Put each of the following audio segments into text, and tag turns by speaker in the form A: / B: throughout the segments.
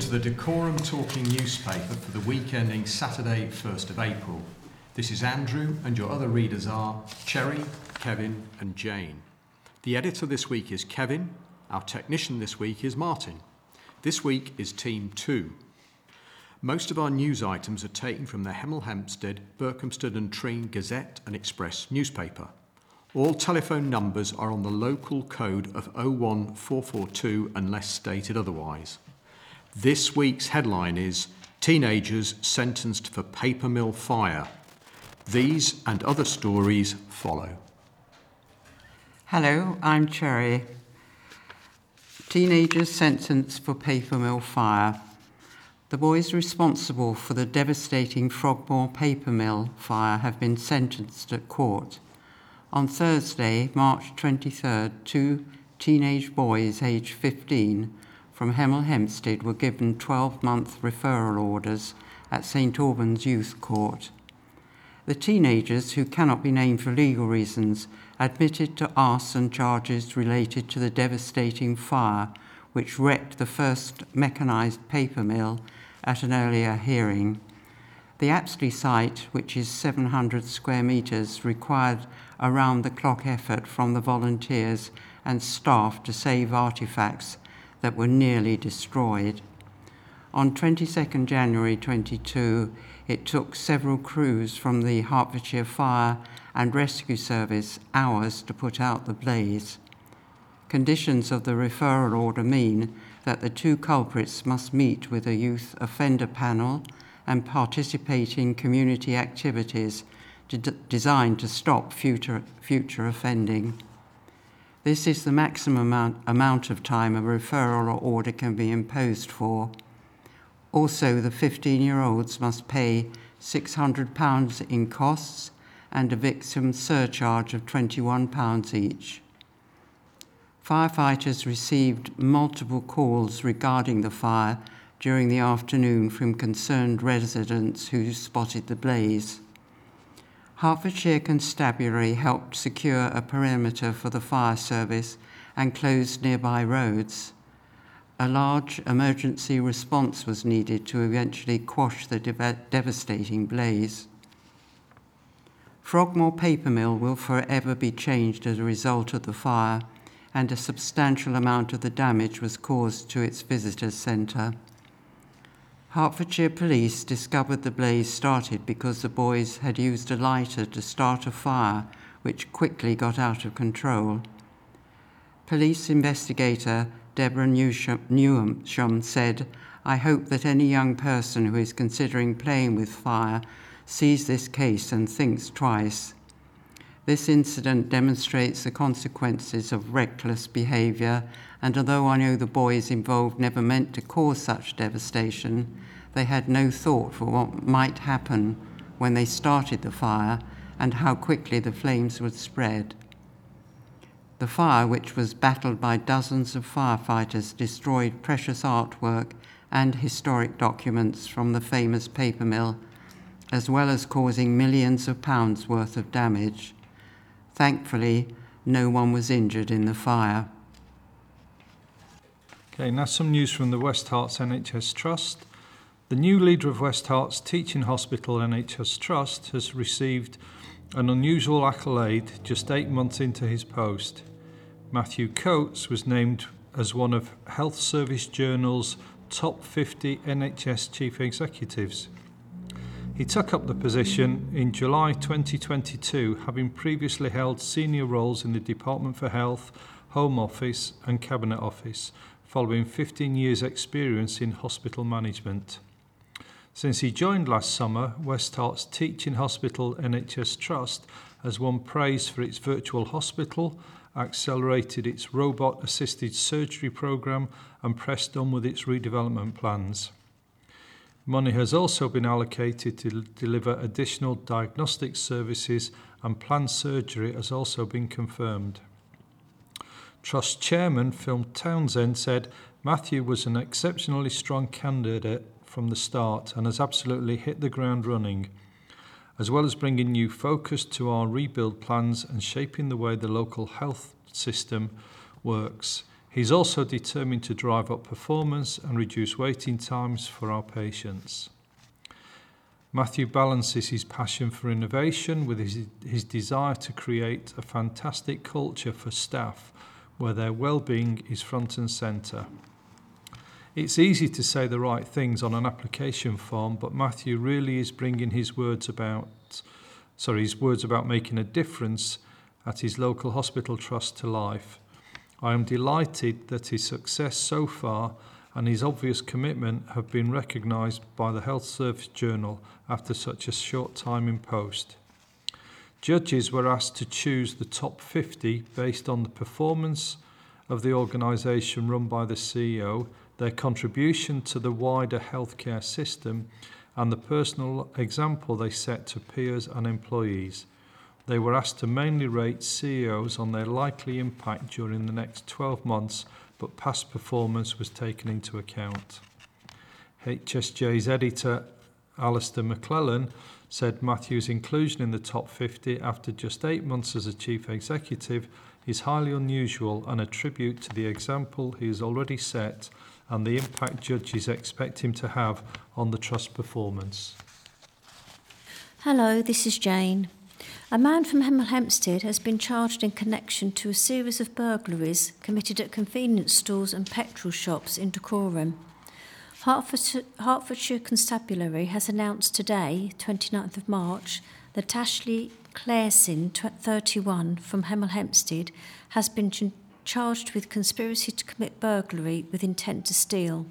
A: To the Dacorum Talking newspaper for the week ending Saturday, 1st of April. This is Andrew, and your other readers are Cherry, Kevin, and Jane. The editor this week is Kevin. Our technician this week is Martin. This week is Team 2. Most of our news items are taken from the Hemel Hempstead, Berkhamsted and Tring Gazette and Express newspaper. All telephone numbers are on the local code of 01442 unless stated otherwise. This week's headline is Teenagers Sentenced for Paper Mill Fire. These and other stories follow.
B: Hello, I'm Cherry. Teenagers sentenced for paper mill fire. The boys responsible for the devastating Frogmore paper mill fire have been sentenced at court. On Thursday, March 23rd, two teenage boys aged 15 from Hemel Hempstead were given 12 month referral orders at St Albans Youth Court. The teenagers, who cannot be named for legal reasons, admitted to arson charges related to the devastating fire which wrecked the first mechanised paper mill at an earlier hearing. The Apsley site, which is 700 square metres, required around the clock effort from the volunteers and staff to save artefacts that were nearly destroyed. On 22nd January 22, it took several crews from the Hertfordshire Fire and Rescue Service hours to put out the blaze. Conditions of the referral order mean that the two culprits must meet with a youth offender panel and participate in community activities to d- designed to stop future, future offending. This is the maximum amount, amount of time a referral or order can be imposed for. Also, the 15 year olds must pay £600 in costs and a victim surcharge of £21 each. Firefighters received multiple calls regarding the fire during the afternoon from concerned residents who spotted the blaze. Hertfordshire Constabulary helped secure a perimeter for the fire service and closed nearby roads. A large emergency response was needed to eventually quash the de- devastating blaze. Frogmore Paper Mill will forever be changed as a result of the fire, and a substantial amount of the damage was caused to its visitors' centre. Hertfordshire Police discovered the blaze started because the boys had used a lighter to start a fire, which quickly got out of control. Police investigator Deborah Newsham said, I hope that any young person who is considering playing with fire sees this case and thinks twice. This incident demonstrates the consequences of reckless behaviour, and although I know the boys involved never meant to cause such devastation, they had no thought for what might happen when they started the fire and how quickly the flames would spread. The fire, which was battled by dozens of firefighters, destroyed precious artwork and historic documents from the famous paper mill as well as causing millions of pounds worth of damage. Thankfully, no one was injured in the fire.
C: Okay, now some news from the West Herts NHS Trust. The new leader of West Herts Teaching Hospital NHS Trust has received an unusual accolade just eight months into his post. Matthew Coates was named as one of Health Service Journal's top 50 NHS chief executives. He took up the position in July 2022, having previously held senior roles in the Department for Health, Home Office, and Cabinet Office, following 15 years' experience in hospital management. Since he joined last summer, West Herts Teaching Hospital NHS Trust has won praise for its virtual hospital, accelerated its robot assisted surgery programme, and pressed on with its redevelopment plans. Money has also been allocated to deliver additional diagnostic services and planned surgery has also been confirmed. Trust Chairman Phil Townsend said Matthew was an exceptionally strong candidate from the start and has absolutely hit the ground running, as well as bringing new focus to our rebuild plans and shaping the way the local health system works. He's also determined to drive up performance and reduce waiting times for our patients. Matthew balances his passion for innovation with his, his desire to create a fantastic culture for staff where their well-being is front and centre. It's easy to say the right things on an application form, but Matthew really is bringing his words about sorry, his words about making a difference at his local hospital trust to life. I am delighted that his success so far and his obvious commitment have been recognised by the Health Service Journal after such a short time in post. Judges were asked to choose the top 50 based on the performance of the organisation run by the CEO, their contribution to the wider healthcare system, and the personal example they set to peers and employees. They were asked to mainly rate CEOs on their likely impact during the next 12 months, but past performance was taken into account. HSJ's editor, Alastair McLellan, said Matthew's inclusion in the top 50 after just eight months as a chief executive is highly unusual and a tribute to the example he has already set and the impact judges expect him to have on the trust performance.
D: Hello, this is Jane. A man from Hemel Hempstead has been charged in connection to a series of burglaries committed at convenience stores and petrol shops in Dacorum. Hertfordshire, Hertfordshire Constabulary has announced today, 29th of March, that Ashley Clareson, 31, from Hemel Hempstead, has been ch- charged with conspiracy to commit burglary with intent to steal.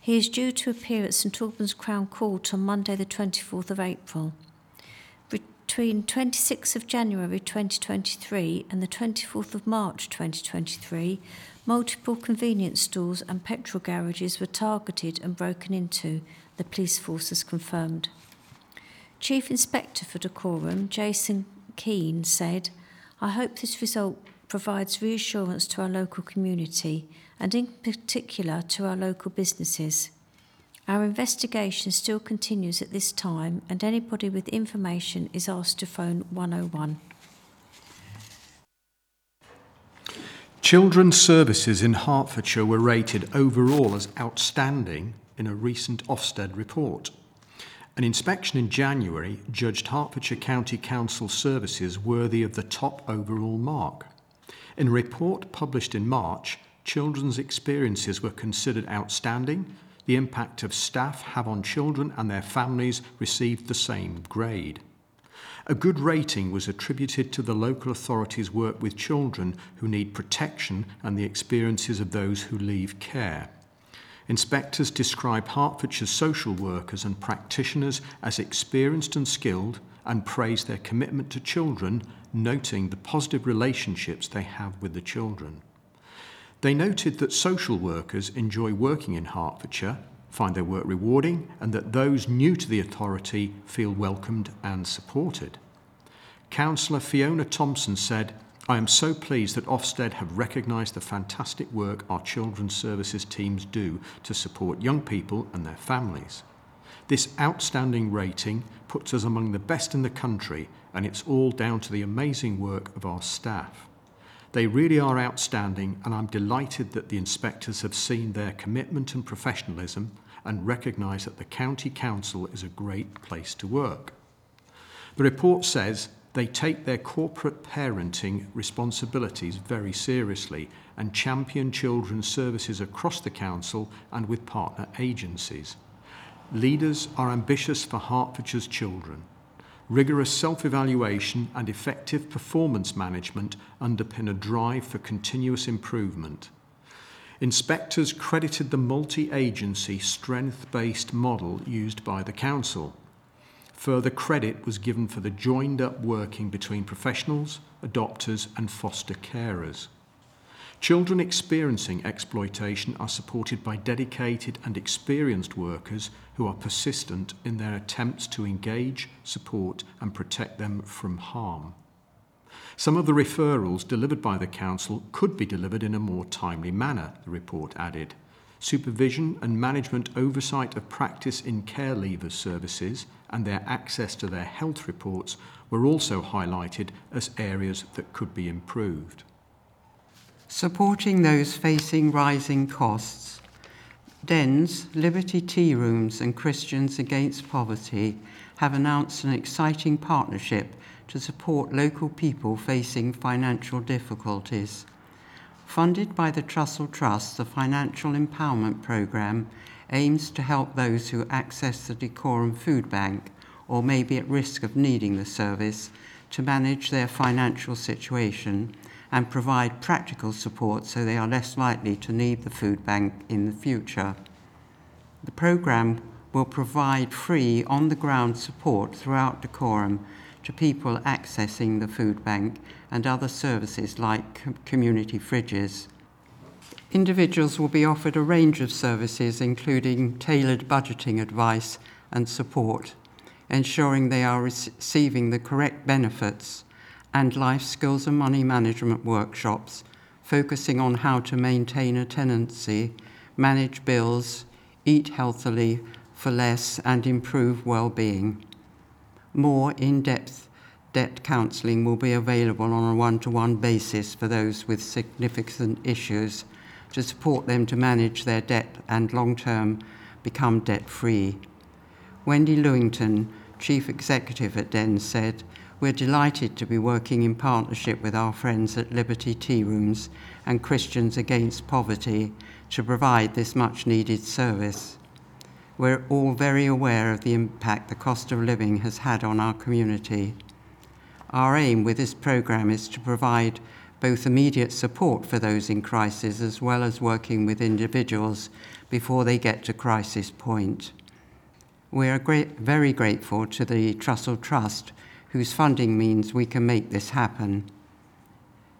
D: He is due to appear at St Albans Crown Court on Monday, the 24th of April. Between 26th of January 2023 and the 24th of March 2023, multiple convenience stores and petrol garages were targeted and broken into, the police force has confirmed. Chief Inspector for Dacorum, Jason Keane, said, I hope this result provides reassurance to our local community and, in particular, to our local businesses. Our investigation still continues at this time, and anybody with information is asked to phone 101.
A: Children's services in Hertfordshire were rated overall as outstanding in a recent Ofsted report. An inspection in January judged Hertfordshire County Council services worthy of the top overall mark. In a report published in March, children's experiences were considered outstanding. The impact of staff have on children and their families received the same grade. A good rating was attributed to the local authorities' work with children who need protection and the experiences of those who leave care. Inspectors describe Hertfordshire's social workers and practitioners as experienced and skilled and praise their commitment to children noting the positive relationships they have with the children. They noted that social workers enjoy working in Hertfordshire, find their work rewarding, and that those new to the authority feel welcomed and supported. Councillor Fiona Thompson said, I am so pleased that Ofsted have recognised the fantastic work our children's services teams do to support young people and their families. This outstanding rating puts us among the best in the country and it's all down to the amazing work of our staff. They really are outstanding, and I'm delighted that the inspectors have seen their commitment and professionalism and recognise that the County Council is a great place to work. The report says they take their corporate parenting responsibilities very seriously and champion children's services across the Council and with partner agencies. Leaders are ambitious for Hertfordshire's children Rigorous self evaluation and effective performance management underpin a drive for continuous improvement. Inspectors credited the multi agency strength based model used by the Council. Further credit was given for the joined up working between professionals, adopters, and foster carers. Children experiencing exploitation are supported by dedicated and experienced workers who are persistent in their attempts to engage, support, and protect them from harm. Some of the referrals delivered by the Council could be delivered in a more timely manner, the report added. Supervision and management oversight of practice in care leavers services and their access to their health reports were also highlighted as areas that could be improved.
B: Supporting those facing rising costs, DENS, Liberty Tea Rooms, and Christians Against Poverty have announced an exciting partnership to support local people facing financial difficulties. Funded by the Trussell Trust, the Financial Empowerment Programme aims to help those who access the Dacorum Food Bank or may be at risk of needing the service to manage their financial situation and provide practical support so they are less likely to need the food bank in the future. The programme will provide free on the ground support throughout Dacorum to people accessing the food bank and other services like community fridges. Individuals will be offered a range of services, including tailored budgeting advice and support, ensuring they are receiving the correct benefits, and life skills and money management workshops, focusing on how to maintain a tenancy, manage bills, eat healthily for less, and improve well-being. More in-depth debt counselling will be available on a one-to-one basis for those with significant issues to support them to manage their debt and long-term become debt-free. Wendy Lewington, Chief Executive at DENS, said, We're delighted to be working in partnership with our friends at Liberty Tea Rooms and Christians Against Poverty to provide this much needed service. We're all very aware of the impact the cost of living has had on our community. Our aim with this programme is to provide both immediate support for those in crisis as well as working with individuals before they get to crisis point. We are great, very grateful to the Trussell Trust, whose funding means we can make this happen.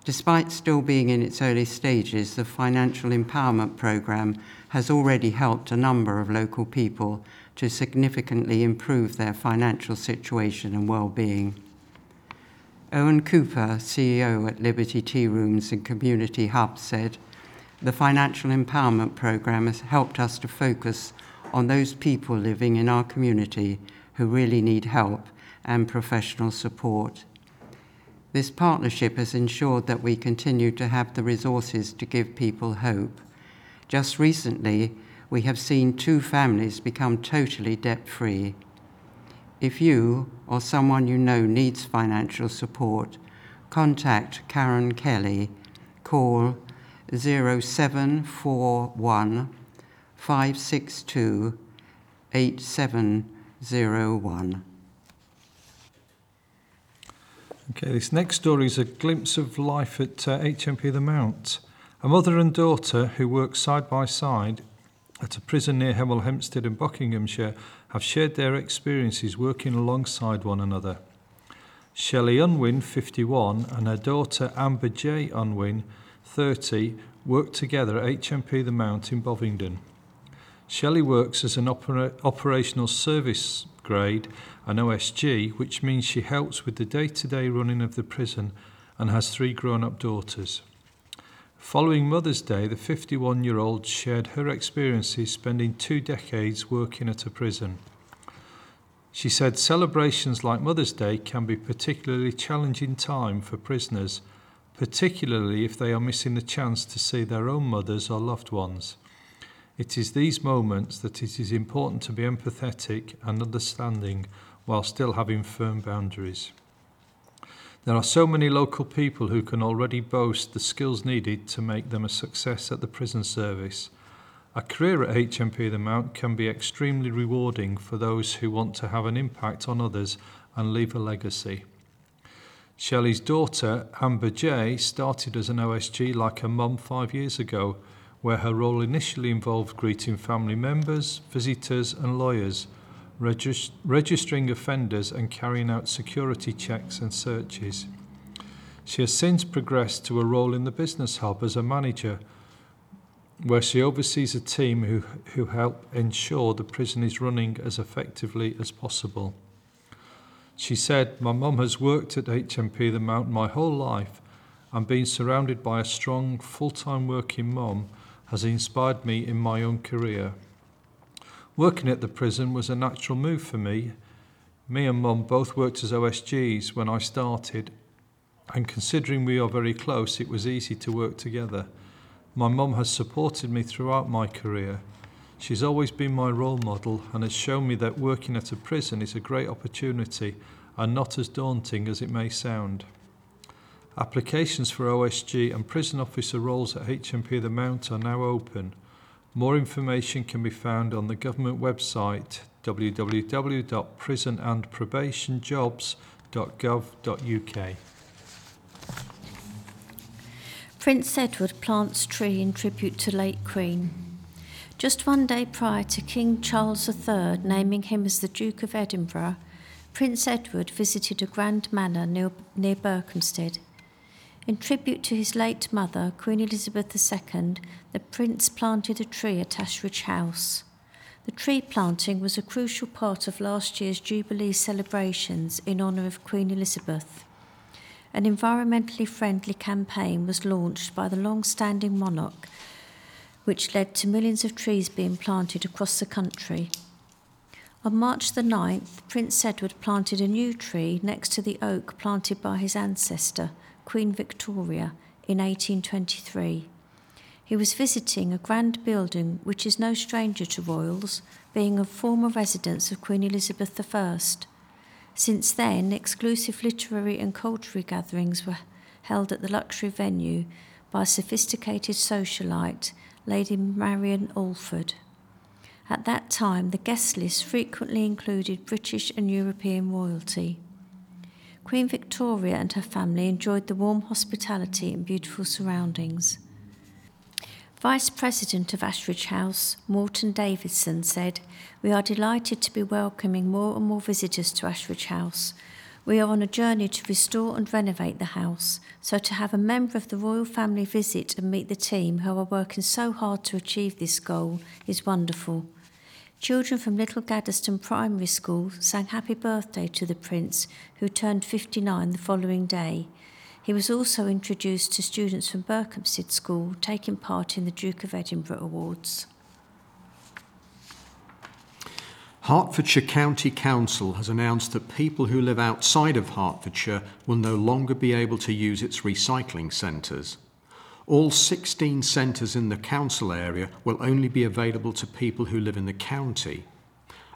B: Despite still being in its early stages, the Financial Empowerment Programme has already helped a number of local people to significantly improve their financial situation and well-being. Owen Cooper, CEO at Liberty Tea Rooms and Community Hub, said, The Financial Empowerment Programme has helped us to focus on those people living in our community who really need help and professional support. This partnership has ensured that we continue to have the resources to give people hope. Just recently, we have seen two families become totally debt free. If you or someone you know needs financial support, contact Karen Kelly. Call 0741 562 8701.
C: Okay, this next story is a glimpse of life at uh, HMP The Mount. A mother and daughter who work side by side at a prison near Hemel Hempstead in Buckinghamshire have shared their experiences working alongside one another. Shelley Unwin, 51, and her daughter Amber J. Unwin, 30, work together at HMP The Mount in Bovingdon. Shelley works as an opera- operational service grade, an OSG, which means she helps with the day to day running of the prison and has three grown up daughters. Following Mother's Day, the 51 year old shared her experiences spending two decades working at a prison. She said celebrations like Mother's Day can be particularly challenging time for prisoners, particularly if they are missing the chance to see their own mothers or loved ones. It is these moments that it is important to be empathetic and understanding while still having firm boundaries. There are so many local people who can already boast the skills needed to make them a success at the prison service. A career at HMP The Mount can be extremely rewarding for those who want to have an impact on others and leave a legacy. Shelley's daughter, Amber J, started as an OSG like her mum five years ago, where her role initially involved greeting family members, visitors, and lawyers regist- registering offenders and carrying out security checks and searches. She has since progressed to a role in the business hub as a manager, where she oversees a team who, who help ensure the prison is running as effectively as possible. She said, My mum has worked at HMP The Mount my whole life, and being surrounded by a strong, full time working mum has inspired me in my own career. Working at the prison was a natural move for me. Me and Mum both worked as OSGs when I started, and considering we are very close, it was easy to work together. My mum has supported me throughout my career. She's always been my role model and has shown me that working at a prison is a great opportunity and not as daunting as it may sound. Applications for OSG and prison officer roles at HMP The Mount are now open. More information can be found on the government website www.prisonandprobationjobs.gov.uk.
D: Prince Edward plants tree in tribute to late Queen. Just one day prior to King Charles III naming him as the Duke of Edinburgh, Prince Edward visited a grand manor near, near Berkhamsted. In tribute to his late mother, Queen Elizabeth II, the prince planted a tree at Ashridge House. The tree planting was a crucial part of last year's Jubilee celebrations in honour of Queen Elizabeth. An environmentally friendly campaign was launched by the long standing monarch, which led to millions of trees being planted across the country. On March the 9th, Prince Edward planted a new tree next to the oak planted by his ancestor, Queen Victoria, in 1823. He was visiting a grand building which is no stranger to royals, being a former residence of Queen Elizabeth I. Since then, exclusive literary and cultural gatherings were held at the luxury venue by a sophisticated socialite, Lady Marian Alford. At that time, the guest list frequently included British and European royalty. Queen Victoria and her family enjoyed the warm hospitality and beautiful surroundings. Vice President of Ashridge House, Morton Davidson, said, We are delighted to be welcoming more and more visitors to Ashridge House. We are on a journey to restore and renovate the house, so to have a member of the royal family visit and meet the team who are working so hard to achieve this goal is wonderful. Children from Little Gaddesden Primary School sang happy birthday to the Prince, who turned 59 the following day. He was also introduced to students from Berkhamsted School taking part in the Duke of Edinburgh Awards.
A: Hertfordshire County Council has announced that people who live outside of Hertfordshire will no longer be able to use its recycling centres. All 16 centres in the council area will only be available to people who live in the county.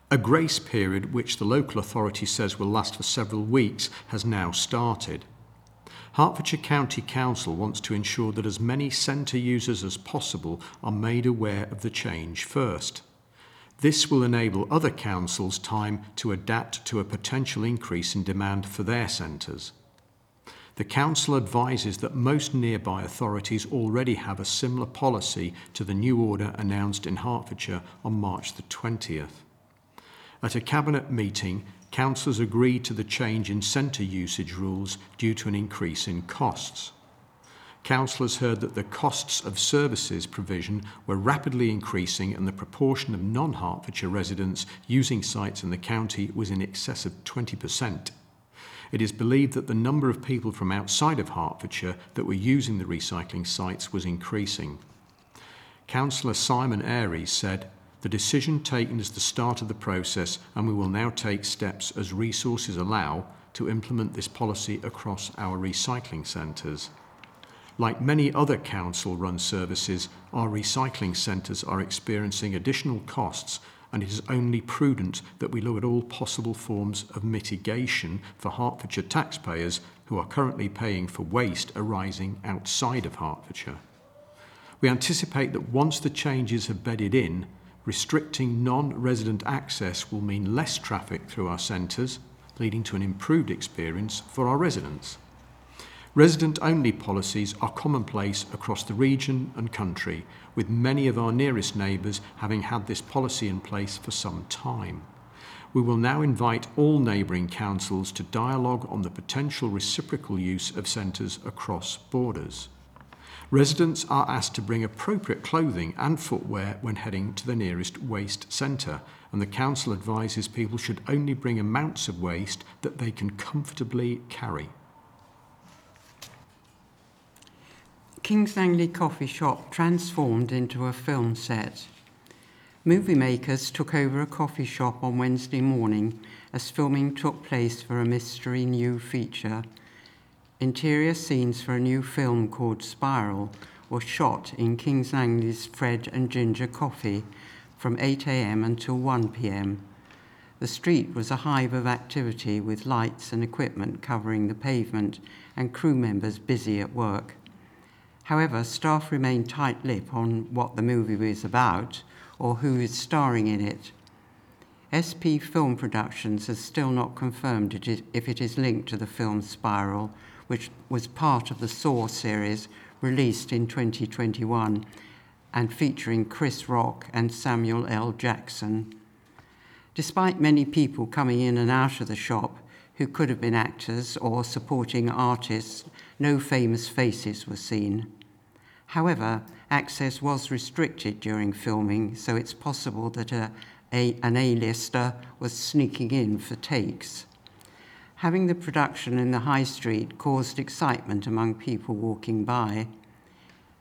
A: A grace period, which the local authority says will last for several weeks, has now started. Hertfordshire County Council wants to ensure that as many centre users as possible are made aware of the change first. This will enable other councils time to adapt to a potential increase in demand for their centres. The Council advises that most nearby authorities already have a similar policy to the new order announced in Hertfordshire on March the 20th. At a Cabinet meeting, councillors agreed to the change in centre usage rules due to an increase in costs. Councillors heard that the costs of services provision were rapidly increasing and the proportion of non Hertfordshire residents using sites in the county was in excess of 20%. It is believed that the number of people from outside of Hertfordshire that were using the recycling sites was increasing. Councillor Simon Aries said, the decision taken is the start of the process, and we will now take steps as resources allow to implement this policy across our recycling centres. Like many other council run services, our recycling centres are experiencing additional costs, and it is only prudent that we look at all possible forms of mitigation for Hertfordshire taxpayers who are currently paying for waste arising outside of Hertfordshire. We anticipate that once the changes have bedded in, restricting non-resident access will mean less traffic through our centres, leading to an improved experience for our residents. Resident-only policies are commonplace across the region and country, with many of our nearest neighbours having had this policy in place for some time. We will now invite all neighbouring councils to dialogue on the potential reciprocal use of centres across borders. Residents are asked to bring appropriate clothing and footwear when heading to the nearest waste centre, and the council advises people should only bring amounts of waste that they can comfortably carry.
B: Kings Langley coffee shop transformed into a film set. Movie makers took over a coffee shop on Wednesday morning as filming took place for a mystery new feature. Interior scenes for a new film called Spiral were shot in Kings Langley's Fred and Ginger Coffee from 8am until 1pm. The street was a hive of activity with lights and equipment covering the pavement and crew members busy at work. However, staff remained tight lipped on what the movie is about or who is starring in it. SP Film Productions has still not confirmed it is, if it is linked to the film Spiral, which was part of the Saw series released in 2021 and featuring Chris Rock and Samuel L. Jackson. Despite many people coming in and out of the shop who could have been actors or supporting artists, no famous faces were seen. However, access was restricted during filming, so it's possible that a, a, an A-lister was sneaking in for takes. Having the production in the high street caused excitement among people walking by.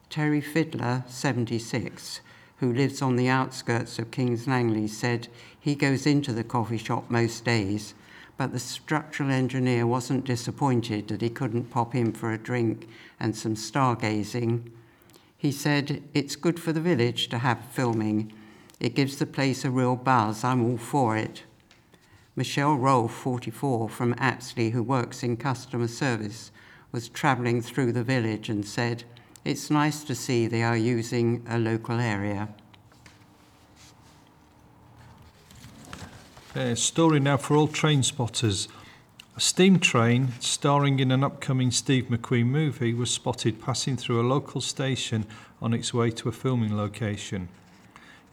B: Terry Fiddler, 76, who lives on the outskirts of Kings Langley, said he goes into the coffee shop most days, but the structural engineer wasn't disappointed that he couldn't pop in for a drink and some stargazing. He said, It's good for the village to have filming. It gives the place a real buzz. I'm all for it. Michelle Rolfe, 44, from Apsley, who works in customer service, was travelling through the village and said, It's nice to see they are using a local area.
C: Uh, story now for all train spotters. A steam train, starring in an upcoming Steve McQueen movie, was spotted passing through a local station on its way to a filming location.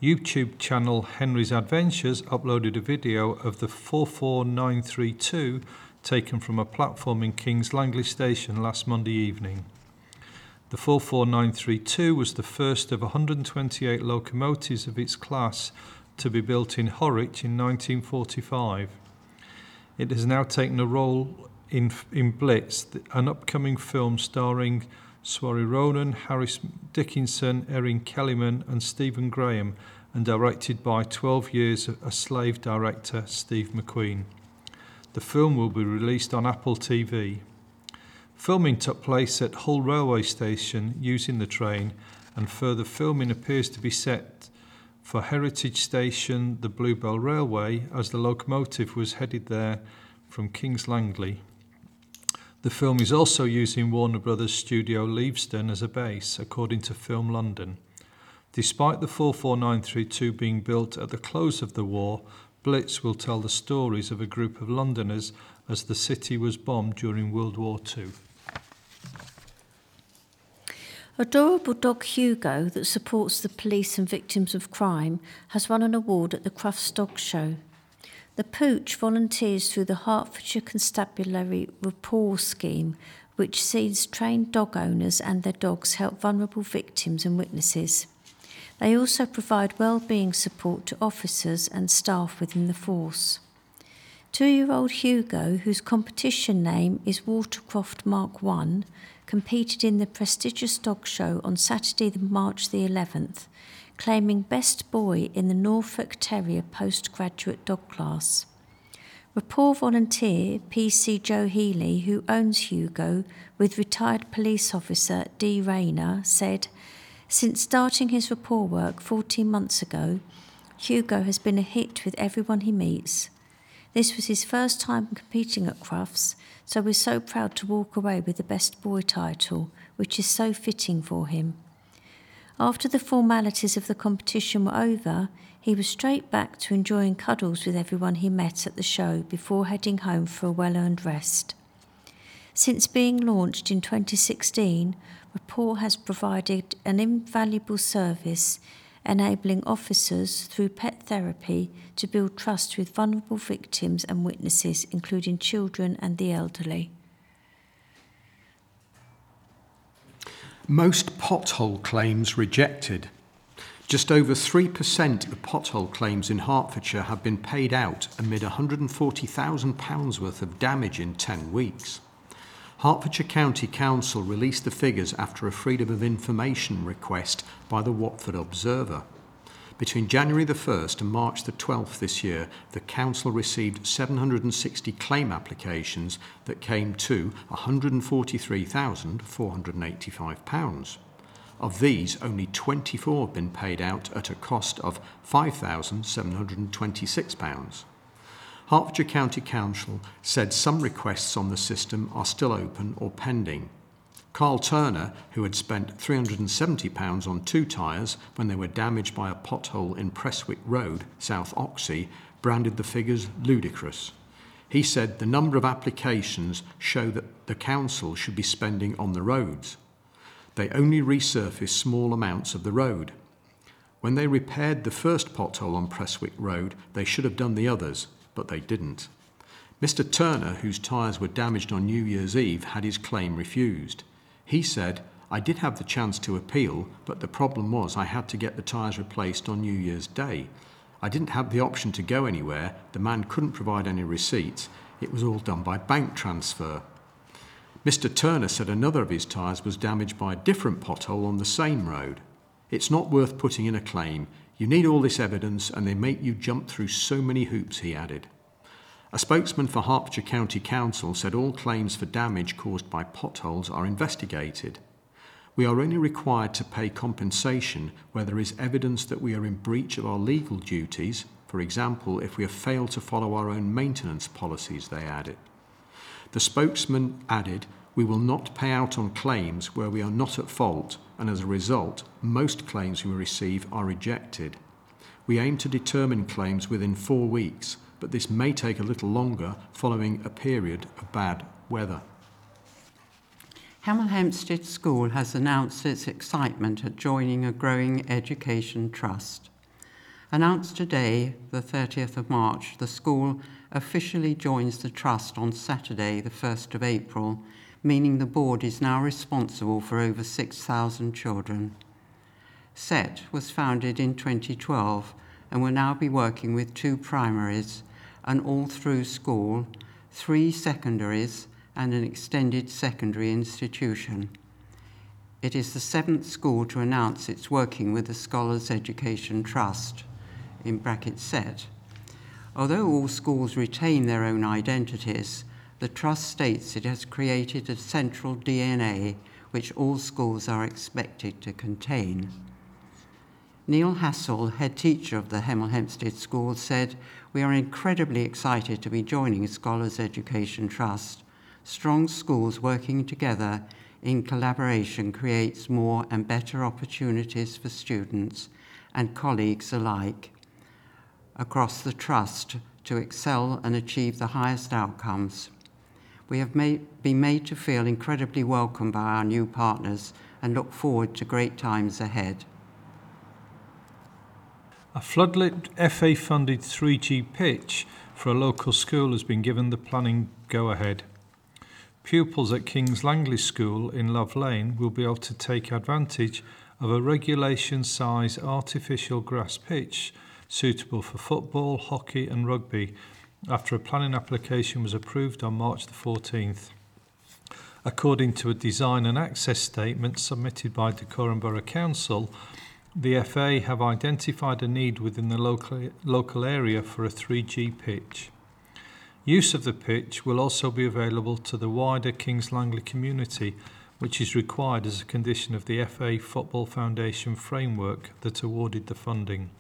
C: YouTube channel Henry's Adventures uploaded a video of the 44932 taken from a platform in King's Langley Station last Monday evening. The 44932 was the first of 128 locomotives of its class to be built in Horwich in 1945. It has now taken a role in, in Blitz, an upcoming film starring Saoirse Ronan, Harris Dickinson, Erin Kellyman, and Stephen Graham, and directed by 12 years a slave director Steve McQueen. The film will be released on Apple TV. Filming took place at Hull Railway Station using the train, and further filming appears to be set for Heritage Station, the Bluebell Railway, as the locomotive was headed there from Kings Langley. The film is also using Warner Brothers Studio Leavesden as a base, according to Film London. Despite the 44932 being built at the close of the war, Blitz will tell the stories of a group of Londoners as the city was bombed during World War II.
D: Adorable dog Hugo, that supports the police and victims of crime, has won an award at the Crufts Dog Show. The Pooch volunteers through the Hertfordshire Constabulary Rapport Scheme, which sees trained dog owners and their dogs help vulnerable victims and witnesses. They also provide well-being support to officers and staff within the force. Two-year-old Hugo, whose competition name is Watercroft Mark 1, competed in the prestigious dog show on Saturday, March the 11th, claiming Best Boy in the Norfolk Terrier postgraduate dog class. Rapport volunteer PC Joe Healy, who owns Hugo, with retired police officer Dee Rayner, said, Since starting his rapport work 14 months ago, Hugo has been a hit with everyone he meets. This was his first time competing at Crufts, so we're so proud to walk away with the Best Boy title, which is so fitting for him. After the formalities of the competition were over, he was straight back to enjoying cuddles with everyone he met at the show before heading home for a well earned rest. Since being launched in 2016, Rapport has provided an invaluable service enabling officers through pet therapy to build trust with vulnerable victims and witnesses, including children and the elderly.
A: Most pothole claims rejected. Just over 3% of pothole claims in Hertfordshire have been paid out amid £140,000 worth of damage in 10 weeks. Hertfordshire County Council released the figures after a Freedom of Information request by the Watford Observer. Between January the 1st and March the 12th this year, the Council received 760 claim applications that came to £143,485. Of these, only 24 have been paid out at a cost of £5,726. Hertfordshire County Council said some requests on the system are still open or pending. Carl Turner, who had spent £370 on two tyres when they were damaged by a pothole in Prestwick Road, South Oxhey, branded the figures ludicrous. He said the number of applications show that the council should be spending on the roads. They only resurface small amounts of the road. When they repaired the first pothole on Prestwick Road, they should have done the others, but they didn't. Mr. Turner, whose tyres were damaged on New Year's Eve, had his claim refused. He said, I did have the chance to appeal, but the problem was I had to get the tyres replaced on New Year's Day. I didn't have the option to go anywhere, the man couldn't provide any receipts, it was all done by bank transfer. Mr. Turner said another of his tyres was damaged by a different pothole on the same road. It's not worth putting in a claim. You need all this evidence and they make you jump through so many hoops, he added. A spokesman for Hertfordshire County Council said all claims for damage caused by potholes are investigated. We are only required to pay compensation where there is evidence that we are in breach of our legal duties, for example, if we have failed to follow our own maintenance policies, they added. The spokesman added, We will not pay out on claims where we are not at fault, and as a result, most claims we receive are rejected. We aim to determine claims within four weeks, but this may take a little longer following a period of bad weather.
B: Hemel Hempstead School has announced its excitement at joining a growing education trust. Announced today, the 30th of March, the school officially joins the trust on Saturday, the 1st of April, meaning the board is now responsible for over 6,000 children. SET was founded in 2012 and will now be working with two primaries an all through school, three secondaries, and an extended secondary institution. It is the seventh school to announce it's working with the Scholars Education Trust, in bracket SET. Although all schools retain their own identities, the Trust states it has created a central DNA which all schools are expected to contain. Neil Hassel, head teacher of the Hemel Hempstead School, said, We are incredibly excited to be joining Scholars Education Trust. Strong schools working together in collaboration creates more and better opportunities for students and colleagues alike across the trust to excel and achieve the highest outcomes. We have made, been made to feel incredibly welcome by our new partners and look forward to great times ahead.
C: A floodlit FA funded 3G pitch for a local school has been given the planning go ahead. Pupils at King's Langley School in Love Lane will be able to take advantage of a regulation size artificial grass pitch suitable for football, hockey, and rugby after a planning application was approved on March the 14th. According to a design and access statement submitted by Dacorum Borough Council, the FA have identified a need within the local, local area for a 3G pitch. Use of the pitch will also be available to the wider Kings Langley community, which is required as a condition of the FA Football Foundation framework that awarded the funding.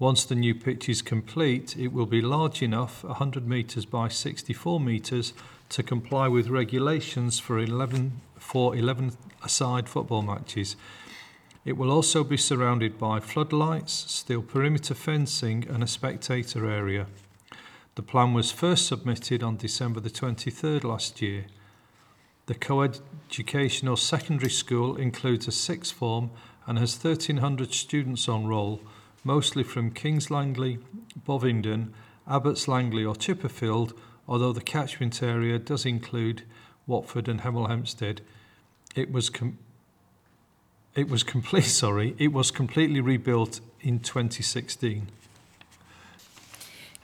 C: Once the new pitch is complete, it will be large enough, 100 metres by 64 metres, to comply with regulations for 11 for 11 aside football matches. It will also be surrounded by floodlights, steel perimeter fencing and a spectator area. The plan was first submitted on December the 23rd last year. The co-educational secondary school includes a sixth form and has 1300 students on roll. Mostly from Kings Langley, Bovingdon, Abbots Langley or Chipperfield, although the catchment area does include Watford and Hemel Hempstead. It was com- it was complete, sorry, it was completely rebuilt in 2016.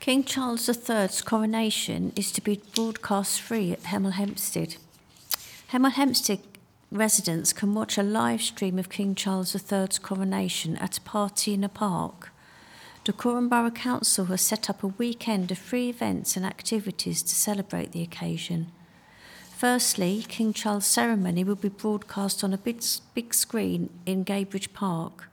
D: King Charles III's coronation is to be broadcast free at Hemel Hempstead. Hemel Hempstead residents can watch a live stream of King Charles III's coronation at a party in a park. Dacorum Borough Council has set up a weekend of free events and activities to celebrate the occasion. Firstly, King Charles' ceremony will be broadcast on a big, big screen in Gadebridge Park.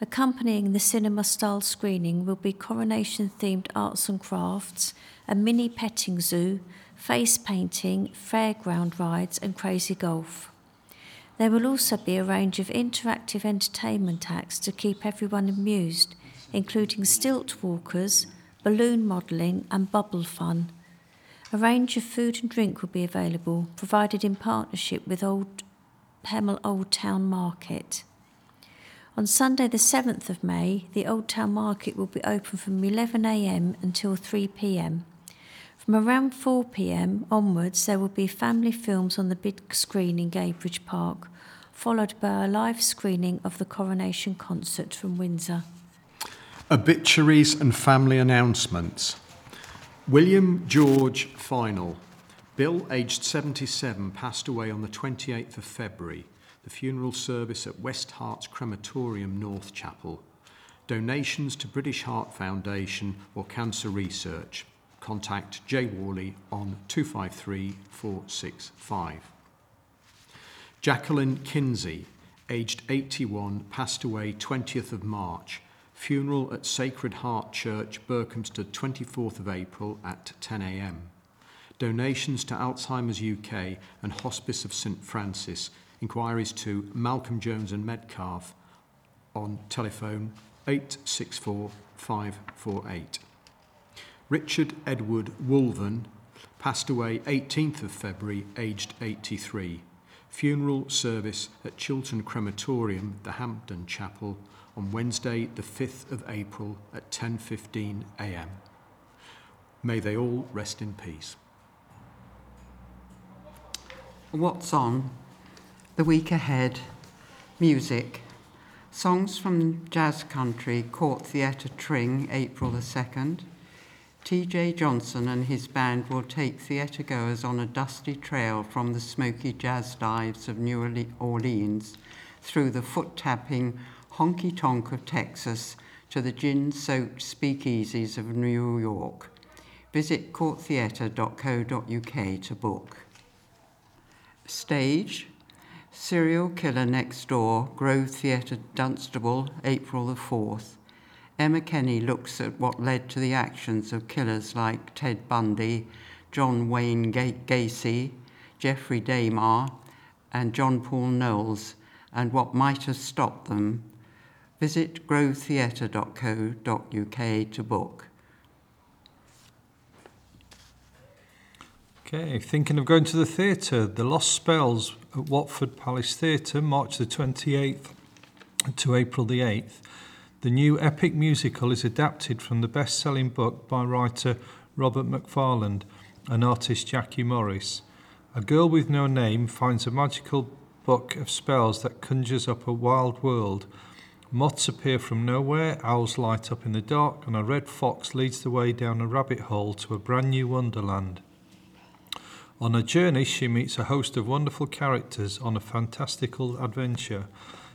D: Accompanying the cinema style screening will be coronation themed arts and crafts, a mini petting zoo, face painting, fairground rides, and crazy golf. There will also be a range of interactive entertainment acts to keep everyone amused, including stilt walkers, balloon modelling, and bubble fun. A range of food and drink will be available, provided in partnership with Old Hemel Old Town Market. On Sunday, the 7th of May, the Old Town Market will be open from 11am until 3pm. From around 4pm onwards, there will be family films on the big screen in Gadebridge Park, followed by a live screening of the coronation concert from Windsor.
A: Obituaries and family announcements. William George Final. Bill, aged 77, passed away on the 28th of February. The funeral service at West Herts Crematorium, North Chapel. Donations to British Heart Foundation or Cancer Research. Contact J. Worley on 253 465. Jacqueline Kinsey, aged 81, passed away 20th of March. Funeral at Sacred Heart Church, Berkhamsted, 24th of April at 10 a.m. Donations to Alzheimer's UK and Hospice of St Francis. Inquiries to Malcolm Jones and Metcalfe on telephone 864 548. Richard Edward Wolven passed away 18th of February, aged 83. Funeral service at Chiltern Crematorium, the Hampden Chapel, on Wednesday, the 5th of April at 10:15 a.m. May they all rest in peace.
B: What's on? The week ahead. Music. Songs from Jazz Country, Court Theatre Tring, April the 2nd. TJ Johnson and his band will take theatre goers on a dusty trail from the smoky jazz dives of New Orleans through the foot tapping honky tonk of Texas to the gin soaked speakeasies of New York. Visit courttheatre.co.uk to book. Stage Serial Killer Next Door, Grove Theatre, Dunstable, April the 4th. Emma Kenny looks at what led to the actions of killers like Ted Bundy, John Wayne Gacy, Jeffrey Dahmer, and John Paul Knowles, and what might have stopped them. Visit grovetheatre.co.uk to book.
C: Okay, thinking of going to the theatre, The Lost Spells at Watford Palace Theatre, March the 28th to April the 8th. The new epic musical is adapted from the best selling book by writer Robert Macfarlane and artist Jackie Morris. A girl with no name finds a magical book of spells that conjures up a wild world. Moths appear from nowhere, owls light up in the dark, and a red fox leads the way down a rabbit hole to a brand new wonderland. On a journey, she meets a host of wonderful characters on a fantastical adventure.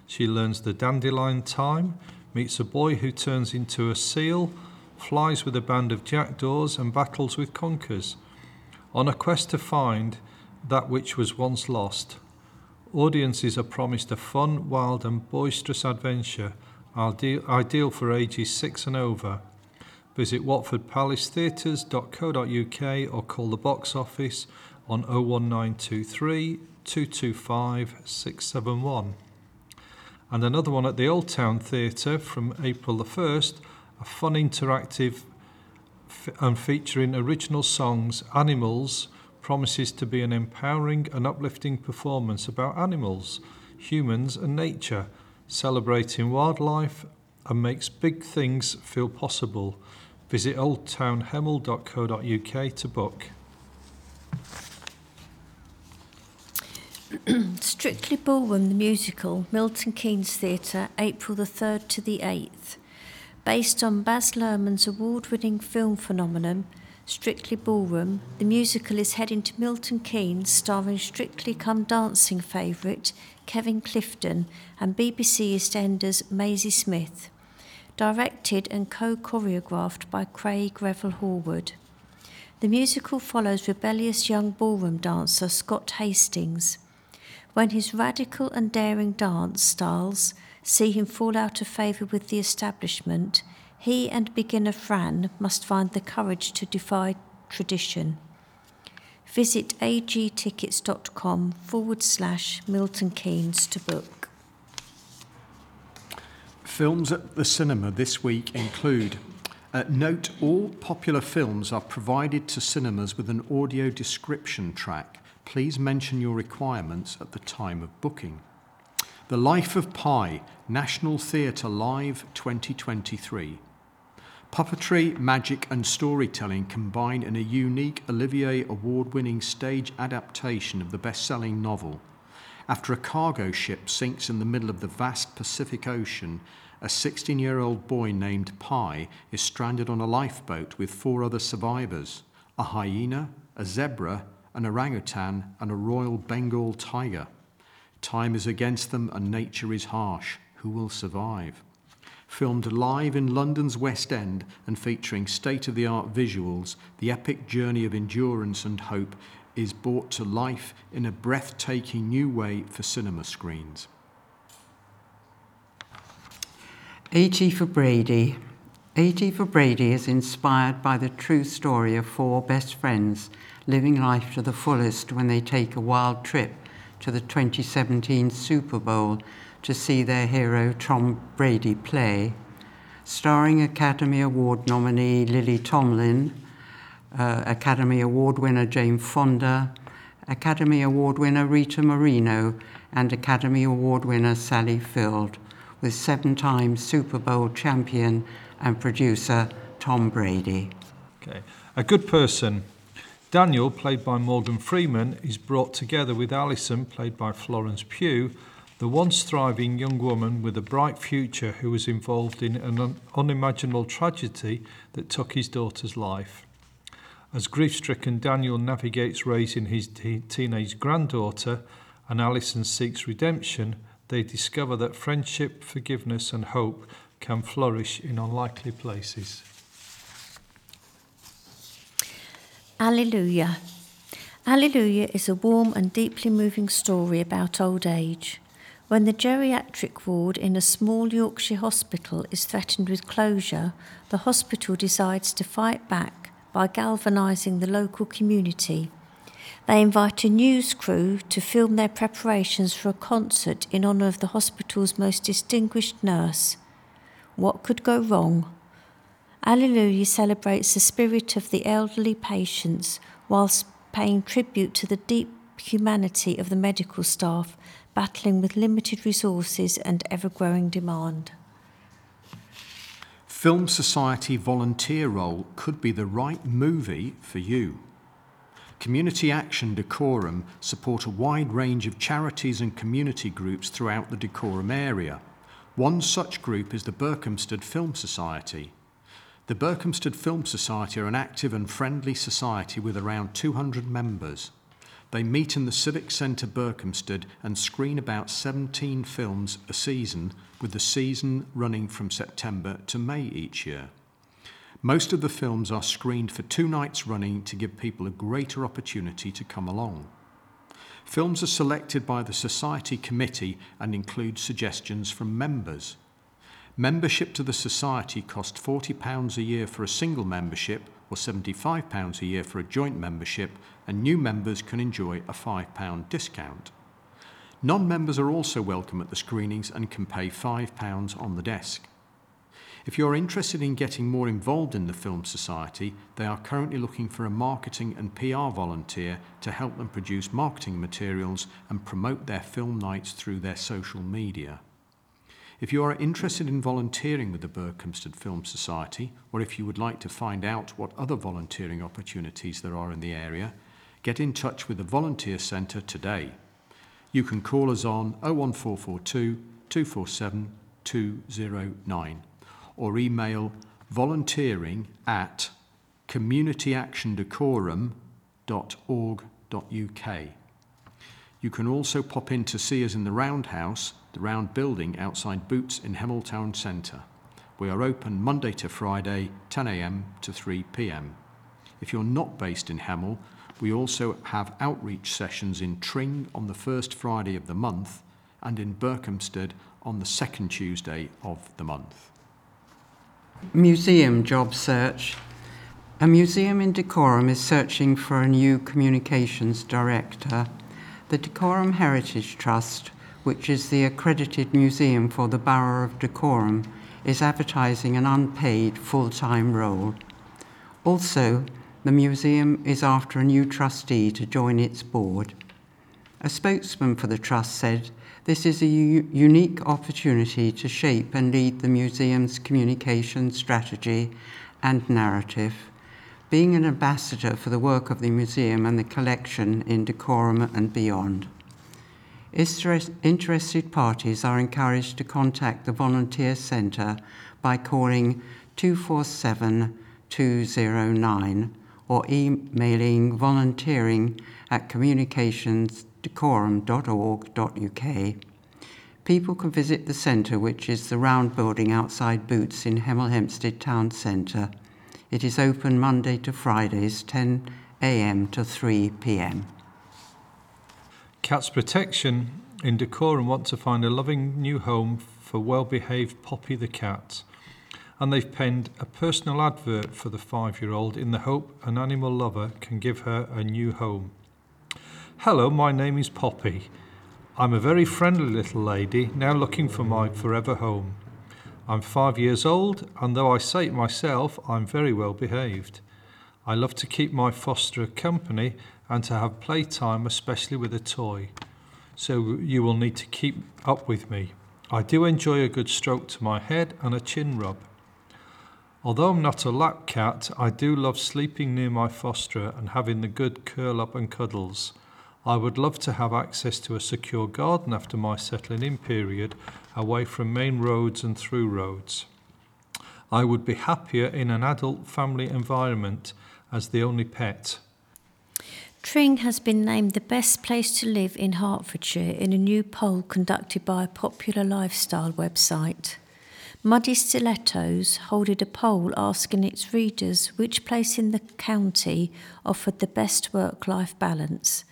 C: She learns the dandelion time, meets a boy who turns into a seal, flies with a band of jackdaws, and battles with conkers. On a quest to find that which was once lost, audiences are promised a fun, wild, and boisterous adventure, ideal for ages six and over. Visit watfordpalacetheatres.co.uk or call the box office on 01923 225 671. And another one at the Old Town Theatre from April the 1st, a fun interactive and featuring original songs, Animals, promises to be an empowering and uplifting performance about animals, humans, and nature, celebrating wildlife and makes big things feel possible. Visit oldtownhemel.co.uk to book.
D: Strictly Ballroom, the musical, Milton Keynes Theatre, April the 3rd to the 8th. Based on Baz Luhrmann's award winning film phenomenon, Strictly Ballroom, the musical is heading to Milton Keynes, starring Strictly Come Dancing favourite Kevin Clifton and BBC EastEnders Maisie Smith. Directed and co choreographed by Craig Revel Horwood. The musical follows rebellious young ballroom dancer Scott Hastings. When his radical and daring dance styles see him fall out of favour with the establishment, he and beginner Fran must find the courage to defy tradition. Visit agtickets.com forward slash Milton Keynes to book.
A: Films at the cinema this week include uh, note all popular films are provided to cinemas with an audio description track. Please mention your requirements at the time of booking. The Life of Pi, National Theatre Live 2023. Puppetry, magic, and storytelling combine in a unique Olivier Award winning stage adaptation of the best selling novel. After a cargo ship sinks in the middle of the vast Pacific Ocean, a 16 year old boy named Pi is stranded on a lifeboat with four other survivors a hyena, a zebra, an orangutan, and a royal Bengal tiger. Time is against them and nature is harsh. Who will survive? Filmed live in London's West End and featuring state of the art visuals, the epic journey of endurance and hope is brought to life in a breathtaking new way for cinema screens.
B: 80 for Brady. 80 for Brady is inspired by the true story of four best friends living life to the fullest when they take a wild trip to the 2017 Super Bowl to see their hero Tom Brady play, starring Academy Award nominee Lily Tomlin, uh, Academy Award winner Jane Fonda, Academy Award winner Rita Moreno, and Academy Award winner Sally Field, with seven time Super Bowl champion and producer Tom Brady.
C: Okay. A good person. Daniel, played by Morgan Freeman, is brought together with Alison, played by Florence Pugh, the once thriving young woman with a bright future who was involved in an un- unimaginable tragedy that took his daughter's life. As grief stricken Daniel navigates raising his te- teenage granddaughter and Alison seeks redemption, they discover that friendship, forgiveness, and hope can flourish in unlikely places.
D: Alleluia. Alleluia is a warm and deeply moving story about old age. When the geriatric ward in a small Yorkshire hospital is threatened with closure, the hospital decides to fight back by galvanising the local community. They invite a news crew to film their preparations for a concert in honour of the hospital's most distinguished nurse. What could go wrong? Alleluia celebrates the spirit of the elderly patients whilst paying tribute to the deep humanity of the medical staff battling with limited resources and ever growing demand.
A: Film Society volunteer role could be the right movie for you. Community Action Dacorum support a wide range of charities and community groups throughout the Dacorum area. One such group is the Berkhamsted Film Society. The Berkhamsted Film Society are an active and friendly society with around 200 members. They meet in the Civic Centre Berkhamsted and screen about 17 films a season, with the season running from September to May each year. Most of the films are screened for two nights running to give people a greater opportunity to come along. Films are selected by the Society Committee and include suggestions from members. Membership to the Society costs £40 a year for a single membership or £75 a year for a joint membership, and new members can enjoy a £5 discount. Non members are also welcome at the screenings and can pay £5 on the desk. If you're interested in getting more involved in the Film Society, they are currently looking for a marketing and PR volunteer to help them produce marketing materials and promote their film nights through their social media. If you are interested in volunteering with the Berkhamsted Film Society, or if you would like to find out what other volunteering opportunities there are in the area, get in touch with the Volunteer Centre today. You can call us on 01442 247 209 or email volunteering at communityactiondacorum.org.uk. You can also pop in to see us in the Roundhouse, the round building outside Boots in Hemel Town Centre. We are open Monday to Friday, 10am to 3pm. If you're not based in Hemel, we also have outreach sessions in Tring on the first Friday of the month and in Berkhamsted on the second Tuesday of the month.
B: Museum job search. A museum in Dacorum is searching for a new communications director. The Dacorum Heritage Trust, which is the accredited museum for the Borough of Dacorum, is advertising an unpaid full time role. Also, the museum is after a new trustee to join its board. A spokesman for the trust said this is a u- unique opportunity to shape and lead the museum's communication strategy and narrative, being an ambassador for the work of the museum and the collection in Dacorum and beyond. Interested parties are encouraged to contact the Volunteer Centre by calling 247 209 or emailing volunteering at communicationsdacorum.org.uk. People can visit the centre, which is the round building outside Boots in Hemel Hempstead Town Centre. It is open Monday to Fridays, 10 a.m. to 3 p.m.
C: Cats Protection in Dacorum want to find a loving new home for well behaved Poppy the cat. And they've penned a personal advert for the five year old in the hope an animal lover can give her a new home. Hello, my name is Poppy. I'm a very friendly little lady now looking for my forever home. I'm five years old, and though I say it myself, I'm very well behaved. I love to keep my fosterer company and to have playtime, especially with a toy. So you will need to keep up with me. I do enjoy a good stroke to my head and a chin rub. Although I'm not a lap cat, I do love sleeping near my fosterer and having the good curl up and cuddles. I would love to have access to a secure garden after my settling in period, away from main roads and through roads. I would be happier in an adult family environment as the only pet.
D: Tring has been named the best place to live in Hertfordshire in a new poll conducted by a popular lifestyle website. Muddy Stilettos holded a poll asking its readers which place in the county offered the best work life balance.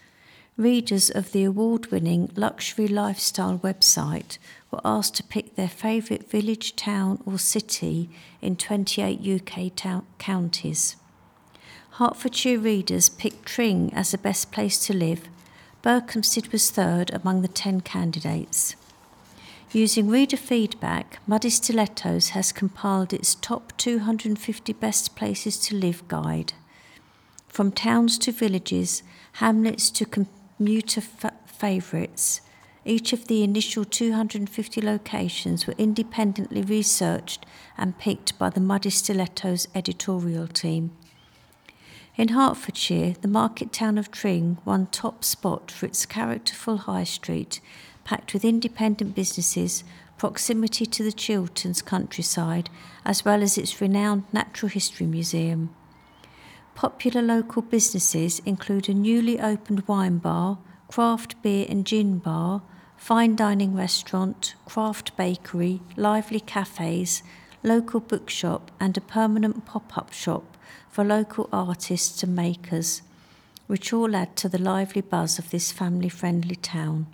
D: Readers of the award winning luxury lifestyle website were asked to pick their favourite village, town, or city in 28 UK town- counties. Hertfordshire readers picked Tring as the best place to live. Berkhamsted was third among the 10 candidates. Using reader feedback, Muddy Stilettos has compiled its top 250 best places to live guide. From towns to villages, hamlets to commuter fa- favourites, each of the initial 250 locations were independently researched and picked by the Muddy Stilettos editorial team. In Hertfordshire, the market town of Tring won top spot for its characterful high street, packed with independent businesses, proximity to the Chilterns countryside, as well as its renowned Natural History Museum. Popular local businesses include a newly opened wine bar, craft beer and gin bar, fine dining restaurant, craft bakery, lively cafes, local bookshop, and a permanent pop up shop for local artists and makers, which all add to the lively buzz of this family friendly town.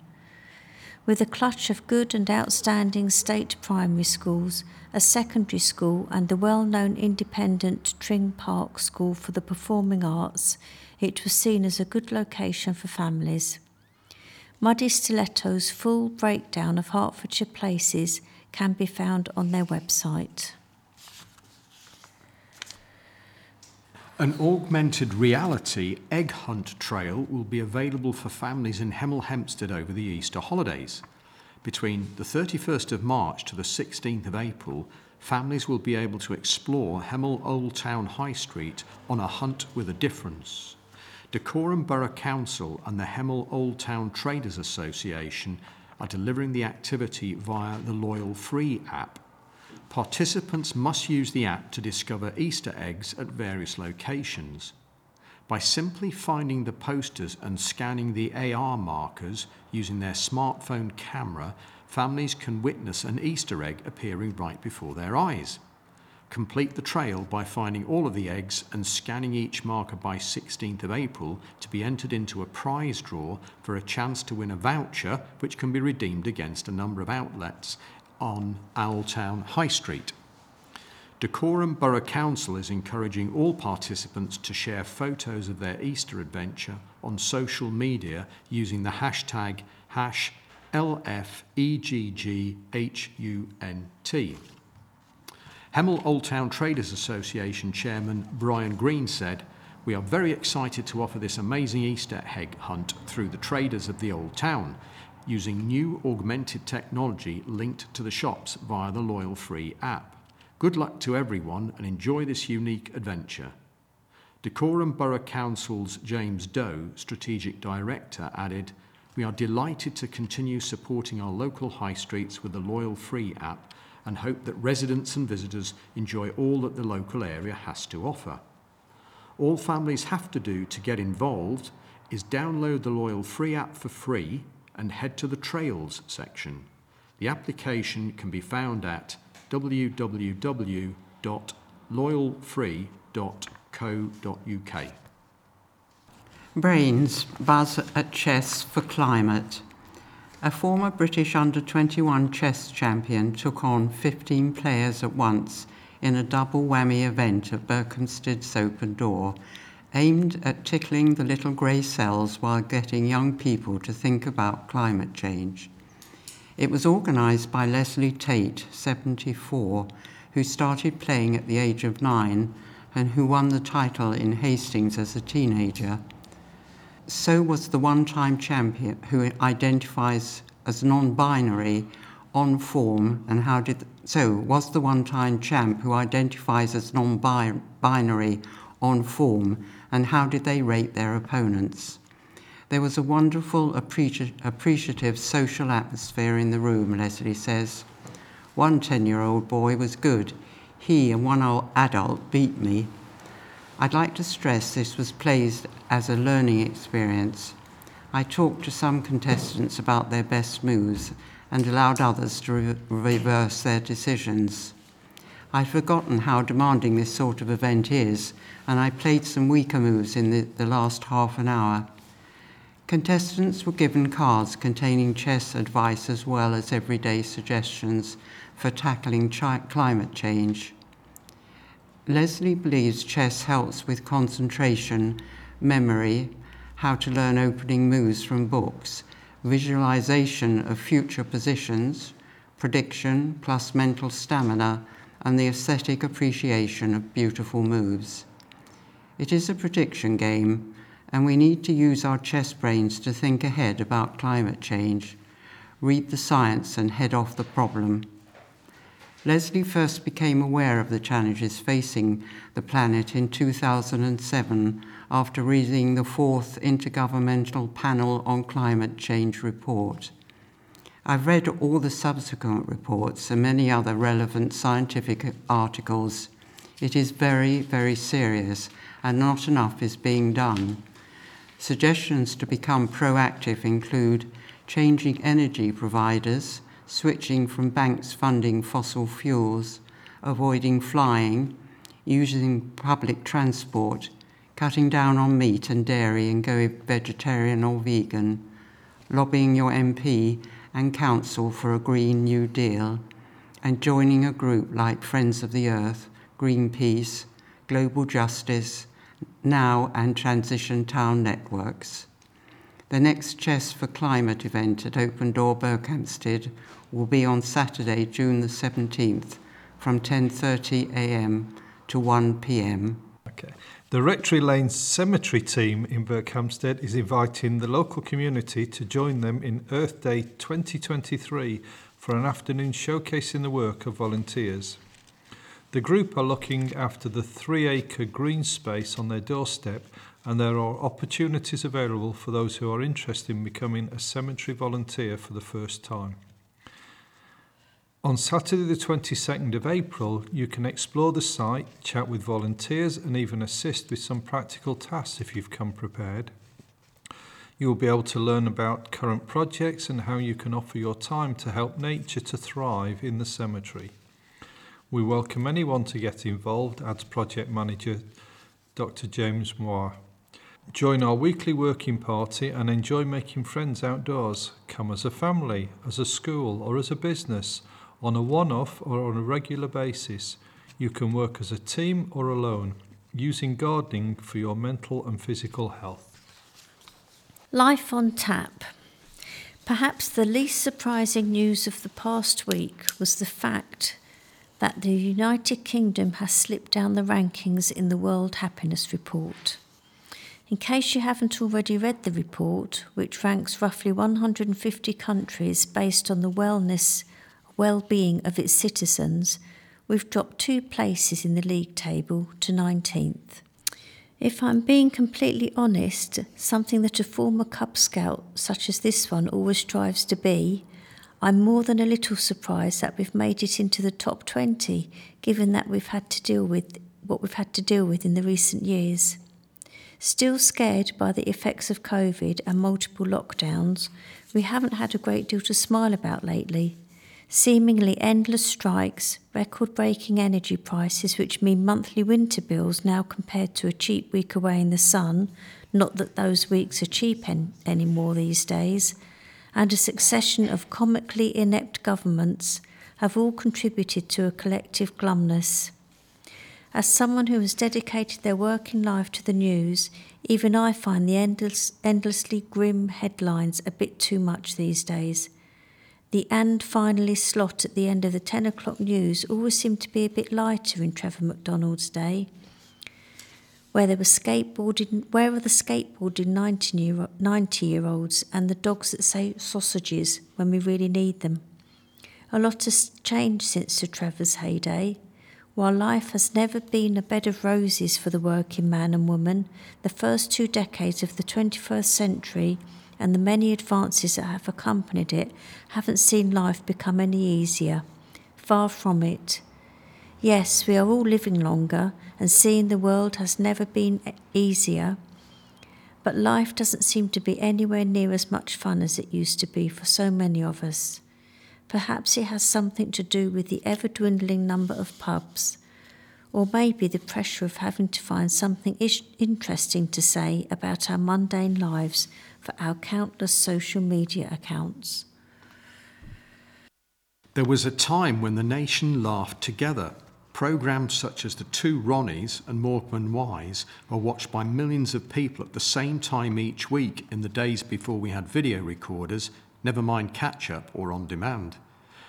D: With a clutch of good and outstanding state primary schools, a secondary school, and the well known independent Tring Park School for the Performing Arts, it was seen as a good location for families. Muddy Stiletto's full breakdown of Hertfordshire places can be found on their website.
A: An augmented reality egg hunt trail will be available for families in Hemel Hempstead over the Easter holidays. Between the 31st of March to the 16th of April, families will be able to explore Hemel Old Town High Street on a hunt with a difference. Dacorum Borough Council and the Hemel Old Town Traders Association are delivering the activity via the Loyal Free app. Participants must use the app to discover Easter eggs at various locations. By simply finding the posters and scanning the AR markers using their smartphone camera, families can witness an Easter egg appearing right before their eyes. Complete the trail by finding all of the eggs and scanning each marker by 16th of April to be entered into a prize draw for a chance to win a voucher which can be redeemed against a number of outlets on Old Town High Street. Dacorum Borough Council is encouraging all participants to share photos of their Easter adventure on social media using the hashtag hash LFEGGHUNT. Hemel Old Town Traders Association Chairman Brian Green said, We are very excited to offer this amazing Easter egg hunt through the traders of the Old Town, using new augmented technology linked to the shops via the Loyal Free app. Good luck to everyone and enjoy this unique adventure. Dacorum Borough Council's James Doe, Strategic Director, added, We are delighted to continue supporting our local high streets with the Loyal Free app and hope that residents and visitors enjoy all that the local area has to offer. All families have to do to get involved is download the Loyal Free app for free and head to the Trails section. The application can be found at www.loyalfree.co.uk.
B: Brains buzz at chess for climate. A former British under 21 chess champion took on 15 players at once in a double whammy event at Berkhamsted's Open Door, aimed at tickling the little grey cells while getting young people to think about climate change. It was organised by Leslie Tate, 74, who started playing at the age of nine and who won the title in Hastings as a teenager so was the one time champion who identifies as non binary on form, and how did. So was the one time champ who identifies as non binary on form, and how did they rate their opponents? There was a wonderful, appreci- appreciative social atmosphere in the room, Leslie says. One 10 year old boy was good. He and one adult beat me. I'd like to stress this was played as a learning experience. I talked to some contestants about their best moves and allowed others to re- reverse their decisions. I'd forgotten how demanding this sort of event is, and I played some weaker moves in the, the last half an hour. Contestants were given cards containing chess advice as well as everyday suggestions for tackling chi- climate change. Leslie believes chess helps with concentration, memory, how to learn opening moves from books, visualization of future positions, prediction plus mental stamina, and the aesthetic appreciation of beautiful moves. It is a prediction game, and we need to use our chess brains to think ahead about climate change, read the science, and head off the problem. Leslie first became aware of the challenges facing the planet in 2007 after reading the fourth Intergovernmental Panel on Climate Change report. I've read all the subsequent reports and many other relevant scientific articles. It is very, very serious, and not enough is being done. Suggestions to become proactive include changing energy providers switching from banks funding fossil fuels, avoiding flying, using public transport, cutting down on meat and dairy and going vegetarian or vegan, lobbying your MP and council for a Green New Deal, and joining a group like Friends of the Earth, Greenpeace, Global Justice, Now, and Transition Town Networks. The next Chess for Climate event at Open Door Berkhamsted will be on Saturday, June the 17th from 10:30 a.m. to 1 p.m.
C: Okay. The Rectory Lane Cemetery team in Berkhamsted is inviting the local community to join them in Earth Day 2023 for an afternoon showcasing the work of volunteers. The group are looking after the three acre green space on their doorstep, and there are opportunities available for those who are interested in becoming a cemetery volunteer for the first time. On Saturday, the 22nd of April, you can explore the site, chat with volunteers, and even assist with some practical tasks if you've come prepared. You will be able to learn about current projects and how you can offer your time to help nature to thrive in the cemetery. We welcome anyone to get involved, adds Project Manager Dr. James Moore. Join our weekly working party and enjoy making friends outdoors. Come as a family, as a school, or as a business, on a one off or on a regular basis. You can work as a team or alone, using gardening for your mental and physical health.
D: Life on tap. Perhaps the least surprising news of the past week was the fact that the United Kingdom has slipped down the rankings in the World Happiness Report. In case you haven't already read the report, which ranks roughly 150 countries based on the wellness, well-being of its citizens, we've dropped two places in the league table to 19th. If I'm being completely honest, something that a former Cub Scout such as this one always strives to be, I'm more than a little surprised that we've made it into the top 20, given that we've had to deal with what we've had to deal with in the recent years. Still scared by the effects of COVID and multiple lockdowns, we haven't had a great deal to smile about lately seemingly endless strikes, record breaking energy prices, which mean monthly winter bills now compared to a cheap week away in the sun, not that those weeks are cheap en- anymore these days, and a succession of comically inept governments have all contributed to a collective glumness. As someone who has dedicated their working life to the news, even I find the endless, endlessly grim headlines a bit too much these days. The and finally slot at the end of the 10 o'clock news always seemed to be a bit lighter in Trevor McDonald's day. Where there were skateboarding, where are the skateboarding 90 year, 90 year olds and the dogs that say sausages when we really need them? A lot has changed since Sir Trevor's heyday. While life has never been a bed of roses for the working man and woman, the first two decades of the 21st century and the many advances that have accompanied it haven't seen life become any easier. Far from it. Yes, we are all living longer, and seeing the world has never been easier. But life doesn't seem to be anywhere near as much fun as it used to be for so many of us. Perhaps it has something to do with the ever dwindling number of pubs, or maybe the pressure of having to find something ish- interesting to say about our mundane lives for our countless social media accounts.
A: There was a time when the nation laughed together. Programs such as The Two Ronnies and Morecambe Wise were watched by millions of people at the same time each week in the days before we had video recorders, never mind catch up or on demand.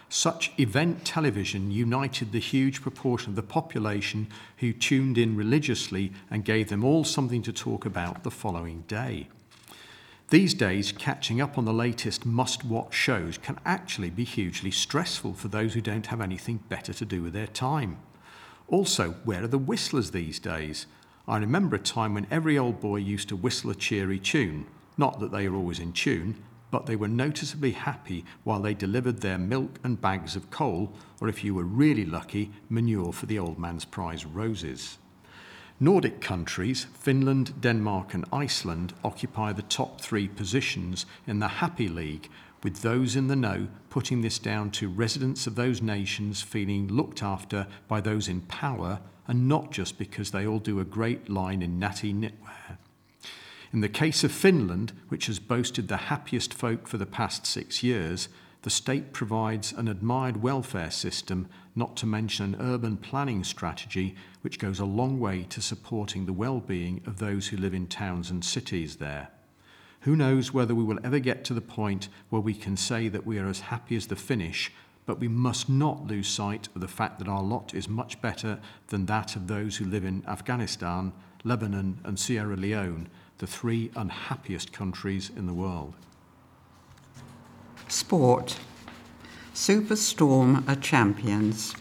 A: Such event television united the huge proportion of the population who tuned in religiously and gave them all something to talk about the following day. These days, catching up on the latest must watch shows can actually be hugely stressful for those who don't have anything better to do with their time. Also, where are the whistlers these days? I remember a time when every old boy used to whistle a cheery tune. Not that they are always in tune, but they were noticeably happy while they delivered their milk and bags of coal, or if you were really lucky, manure for the old man's prize roses. Nordic countries, Finland, Denmark, and Iceland, occupy the top three positions in the Happy League, with those in the know putting this down to residents of those nations feeling looked after by those in power and not just because they all do a great line in natty knitwear. In the case of Finland, which has boasted the happiest folk for the past six years, the state provides an admired welfare system, not to mention an urban planning strategy, which goes a long way to supporting the well-being of those who live in towns and cities there. Who knows whether we will ever get to the point where we can say that we are as happy as the Finnish, but we must not lose sight of the fact that our lot is much better than that of those who live in Afghanistan, Lebanon, and Sierra Leone, the three unhappiest countries in the world.
B: Sport. Superstorm are champions.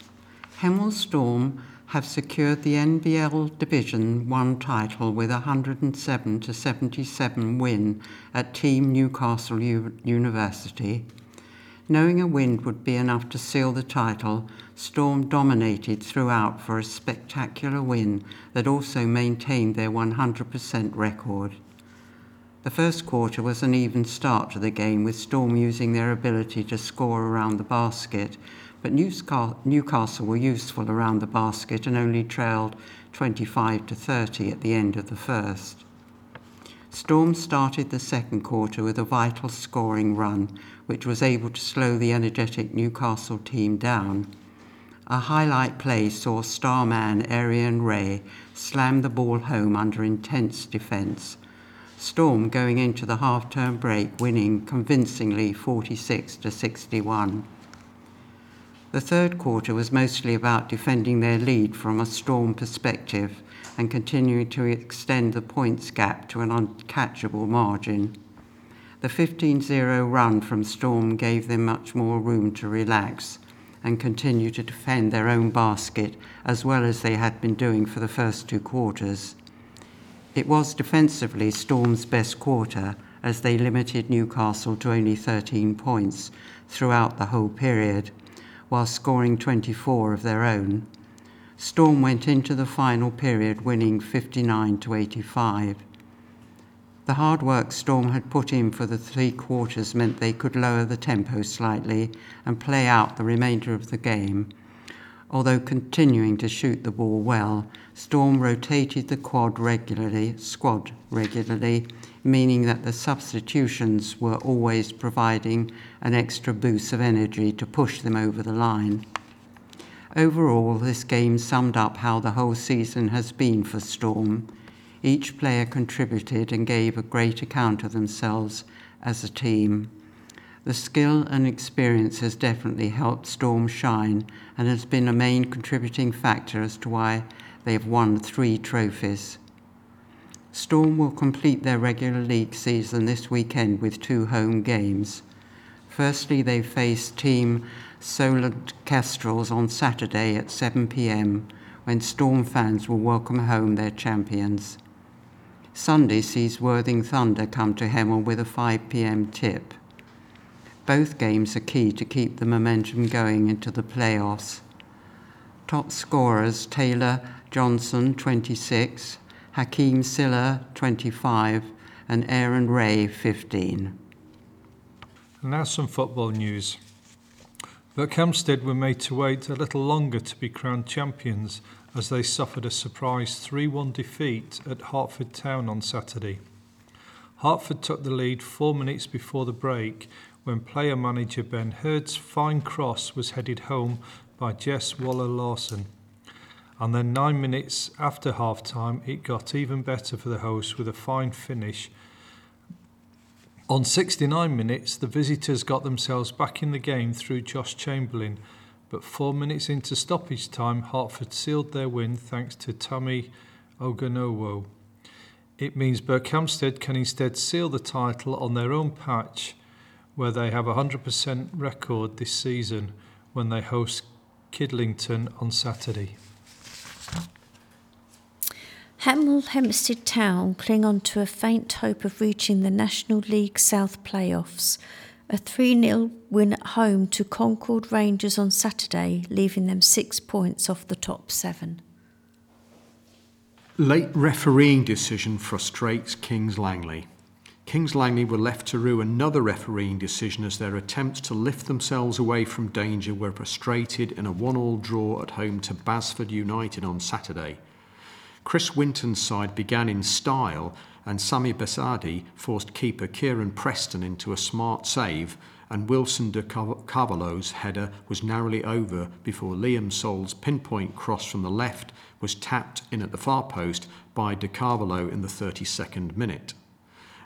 B: Hemel Storm have secured the NBL Division 1 title with a 107 to 77 win at Team Newcastle U- University. Knowing a win would be enough to seal the title, Storm dominated throughout for a spectacular win that also maintained their 100% record. The first quarter was an even start to the game, with Storm using their ability to score around the basket, but Newcastle were useful around the basket and only trailed 25 to 30 at the end of the first. Storm started the second quarter with a vital scoring run, which was able to slow the energetic Newcastle team down. A highlight play saw star man Arian Ray slam the ball home under intense defence. Storm going into the half-term break winning convincingly 46 to 61. The third quarter was mostly about defending their lead from a Storm perspective and continuing to extend the points gap to an uncatchable margin. The 15 0 run from Storm gave them much more room to relax and continue to defend their own basket as well as they had been doing for the first two quarters. It was defensively Storm's best quarter as they limited Newcastle to only 13 points throughout the whole period, while scoring 24 of their own. Storm went into the final period winning 59 to 85. The hard work Storm had put in for the three quarters meant they could lower the tempo slightly and play out the remainder of the game. Although continuing to shoot the ball well, Storm rotated the quad regularly, squad regularly, meaning that the substitutions were always providing an extra boost of energy to push them over the line. Overall, this game summed up how the whole season has been for Storm. Each player contributed and gave a great account of themselves as a team. The skill and experience has definitely helped Storm shine and has been a main contributing factor as to why they have won three trophies. Storm will complete their regular league season this weekend with two home games. Firstly, they face team Solent Kestrels on Saturday at 7 pm when Storm fans will welcome home their champions. Sunday sees Worthing Thunder come to Hemel with a 5 pm tip. Both games are key to keep the momentum going into the playoffs. Top scorers Taylor Johnson, 26, Hakeem Silla, 25, and Aaron Ray, 15.
C: And now some football news. Berkhamsted were made to wait a little longer to be crowned champions as they suffered a surprise 3 1 defeat at Hertford Town on Saturday. Hertford took the lead four minutes before the break when player manager Ben Hurd's fine cross was headed home by Jess Waller Lawson. And then nine minutes after half time, it got even better for the hosts with a fine finish. On 69 minutes, the visitors got themselves back in the game through Josh Chamberlain but four minutes into stoppage time, Hertford sealed their win thanks to Tommy Oganowo. It means Berkhamsted can instead seal the title on their own patch, where they have a 100% record this season when they host Kidlington on Saturday.
D: Hemel Hempstead Town cling on to a faint hope of reaching the National League South playoffs a 3 0 win at home to Concord Rangers on Saturday, leaving them six points off the top seven.
A: Late refereeing decision frustrates Kings Langley. Kings Langley were left to rue another refereeing decision as their attempts to lift themselves away from danger were frustrated in a one-all draw at home to Basford United on Saturday. Chris Winton's side began in style and Sami Besadi forced keeper Kieran Preston into a smart save and Wilson de Carvalho's header was narrowly over before Liam Sol's pinpoint cross from the left was tapped in at the far post by de Carvalho in the 32nd minute.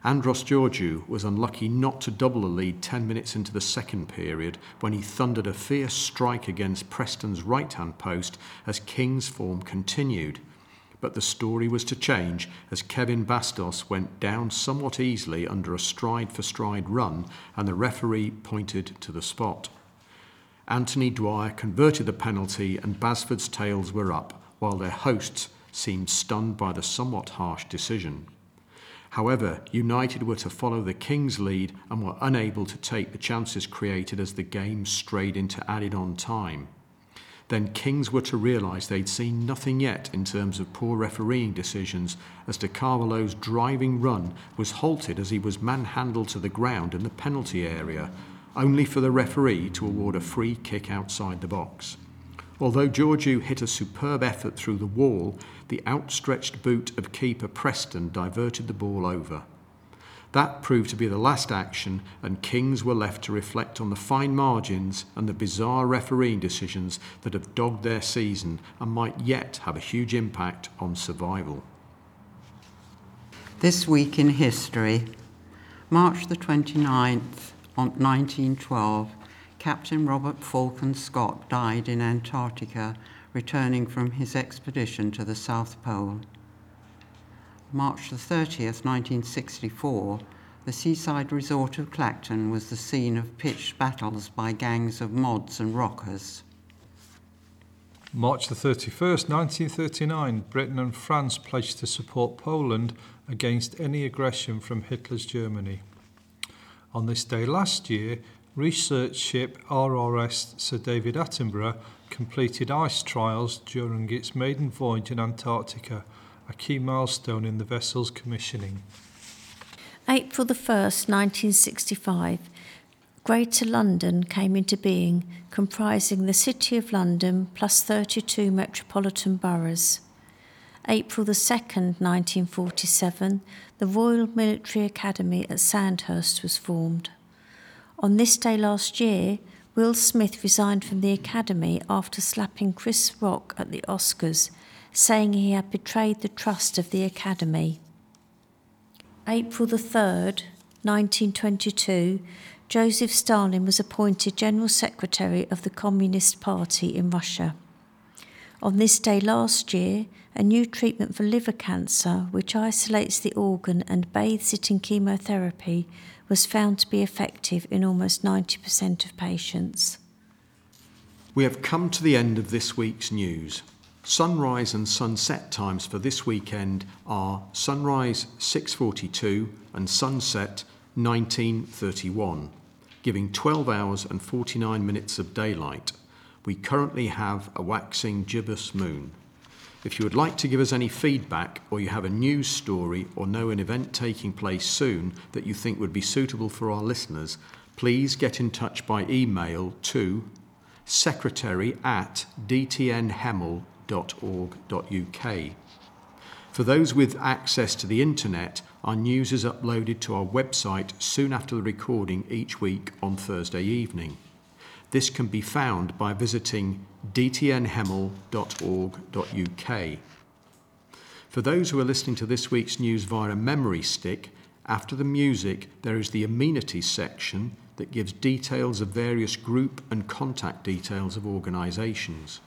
A: Andros Georgiou was unlucky not to double the lead 10 minutes into the second period when he thundered a fierce strike against Preston's right-hand post as King's form continued – but the story was to change as Kevin Bastos went down somewhat easily under a stride for stride run and the referee pointed to the spot. Anthony Dwyer converted the penalty and Basford's tails were up, while their hosts seemed stunned by the somewhat harsh decision. However, United were to follow the Kings' lead and were unable to take the chances created as the game strayed into added on time. Then Kings were to realise they'd seen nothing yet in terms of poor refereeing decisions as De Carvalho's driving run was halted as he was manhandled to the ground in the penalty area, only for the referee to award a free kick outside the box. Although Georgiou hit a superb effort through the wall, the outstretched boot of keeper Preston diverted the ball over. That proved to be the last action, and Kings were left to reflect on the fine margins and the bizarre refereeing decisions that have dogged their season and might yet have a huge impact on survival.
B: This week in history, March the 29th, on 1912, Captain Robert Falcon Scott died in Antarctica, returning from his expedition to the South Pole. March 30th, 1964, the seaside resort of Clacton was the scene of pitched battles by gangs of mods and rockers.
C: March the 31st, 1939, Britain and France pledged to support Poland against any aggression from Hitler's Germany. On this day last year, research ship RRS Sir David Attenborough completed ice trials during its maiden voyage in Antarctica, a key milestone in the vessel's commissioning.
D: April the 1st, 1965, Greater London came into being, comprising the City of London plus 32 metropolitan boroughs. April the 2nd, 1947, the Royal Military Academy at Sandhurst was formed. On this day last year, Will Smith resigned from the Academy after slapping Chris Rock at the Oscars, saying he had betrayed the trust of the Academy. April the 3rd, 1922, Joseph Stalin was appointed General Secretary of the Communist Party in Russia. On this day last year, a new treatment for liver cancer, which isolates the organ and bathes it in chemotherapy, was found to be effective in almost 90% of patients.
A: We have come to the end of this week's news. Sunrise and sunset times for this weekend are sunrise 6:42 and sunset 19:31, giving 12 hours and 49 minutes of daylight. We currently have a waxing gibbous moon. If you would like to give us any feedback or you have a news story or know an event taking place soon that you think would be suitable for our listeners, please get in touch by email to secretary at dtnhemel.org.uk. For those with access to the internet, our news is uploaded to our website soon after the recording each week on Thursday evening. This can be found by visiting dtnhemel.org.uk. For those who are listening to this week's news via a memory stick, after the music there is the amenities section that gives details of various group and contact details of organisations.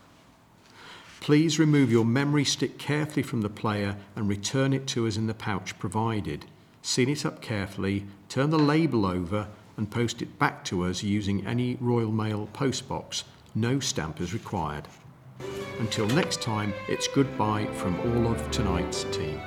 A: Please remove your memory stick carefully from the player and return it to us in the pouch provided. Seal it up carefully, turn the label over and post it back to us using any Royal Mail postbox. No stamp is required. Until next time, it's goodbye from all of tonight's team.